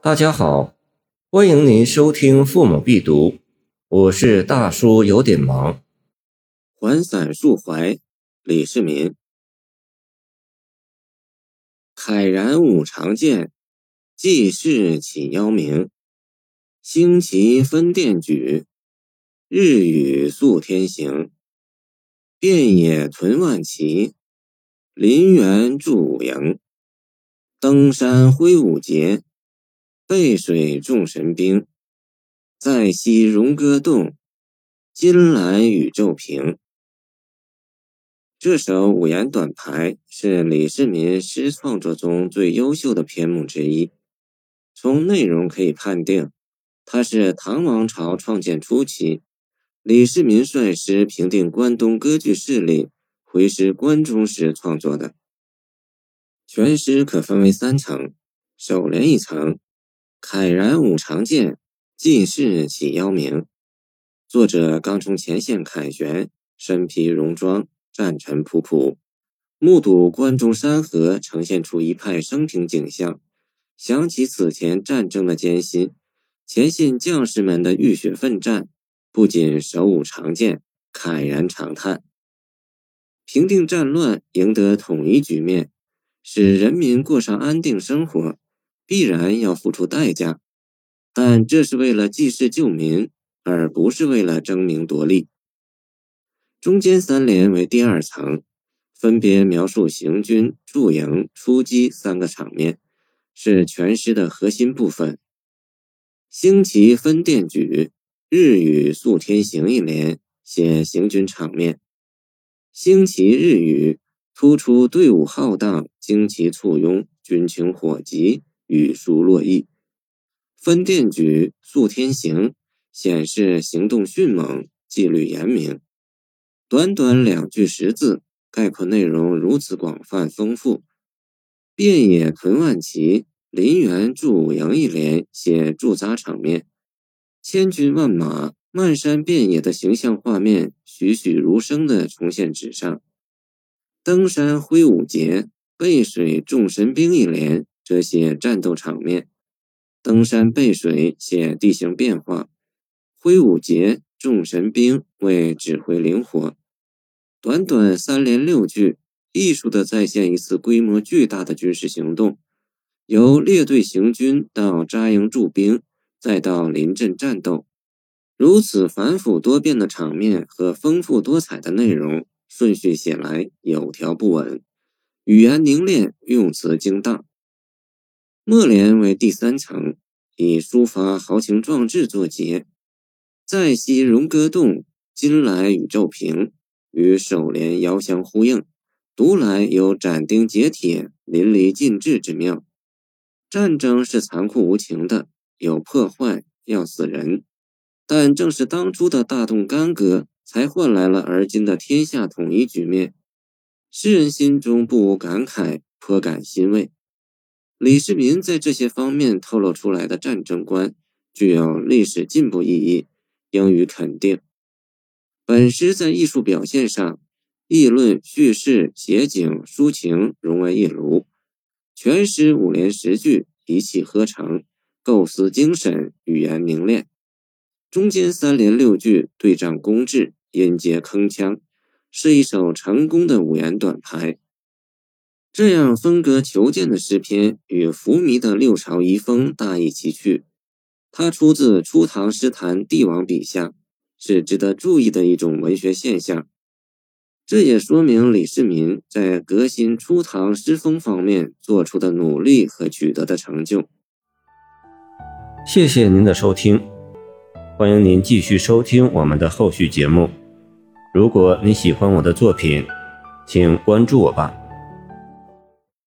大家好，欢迎您收听《父母必读》，我是大叔，有点忙。还伞述怀，李世民。慨然五常见，济世起妖名。星旗分殿举，日与宿天行。遍野屯万骑，林园驻五营。登山挥五节，背水众神兵。在西荣歌洞，今来宇宙平。这首五言短排是李世民诗创作中最优秀的篇目之一。从内容可以判定，它是唐王朝创建初期，李世民率师平定关东割据势力，回师关中时创作的。全诗可分为三层，首联一层，慨然五常见，尽是起妖名。作者刚从前线凯旋，身披戎装。战尘仆仆，目睹关中山河呈现出一派升平景象，想起此前战争的艰辛，前线将士们的浴血奋战，不仅手舞长剑，慨然长叹。平定战乱，赢得统一局面，使人民过上安定生活，必然要付出代价，但这是为了济世救民，而不是为了争名夺利。中间三联为第二层，分别描述行军、驻营、出击三个场面，是全诗的核心部分。星旗分殿举，日与宿天行一联写行军场面，星旗日语突出队伍浩荡，旌旗簇拥，军情火急，雨疏落意。分殿举、宿天行显示行动迅猛，纪律严明。短短两句十字，概括内容如此广泛丰富。遍野屯万骑，林园驻五营一联写驻扎场面，千军万马、漫山遍野的形象画面栩栩如生地重现纸上。登山挥五节，背水众神兵一联这写战斗场面。登山背水写地形变化，挥舞节。众神兵为指挥灵活，短短三连六句，艺术的再现一次规模巨大的军事行动，由列队行军到扎营驻兵，再到临阵战斗，如此繁复多变的场面和丰富多彩的内容，顺序写来有条不紊，语言凝练，用词精当。末联为第三层，以抒发豪情壮志作结。在昔荣歌动，今来宇宙平，与首联遥相呼应，读来有斩钉截铁、淋漓尽致之妙。战争是残酷无情的，有破坏，要死人。但正是当初的大动干戈，才换来了而今的天下统一局面。诗人心中不无感慨，颇感欣慰。李世民在这些方面透露出来的战争观，具有历史进步意义。应予肯定。本诗在艺术表现上，议论、叙事、写景、抒情融为一炉。全诗五连十句，一气呵成，构思精神，语言凝练。中间三连六句对仗工致，音节铿锵，是一首成功的五言短排。这样风格遒健的诗篇，与浮靡的六朝遗风大异其趣。它出自初唐诗坛帝王笔下，是值得注意的一种文学现象。这也说明李世民在革新初唐诗风方面做出的努力和取得的成就。谢谢您的收听，欢迎您继续收听我们的后续节目。如果你喜欢我的作品，请关注我吧。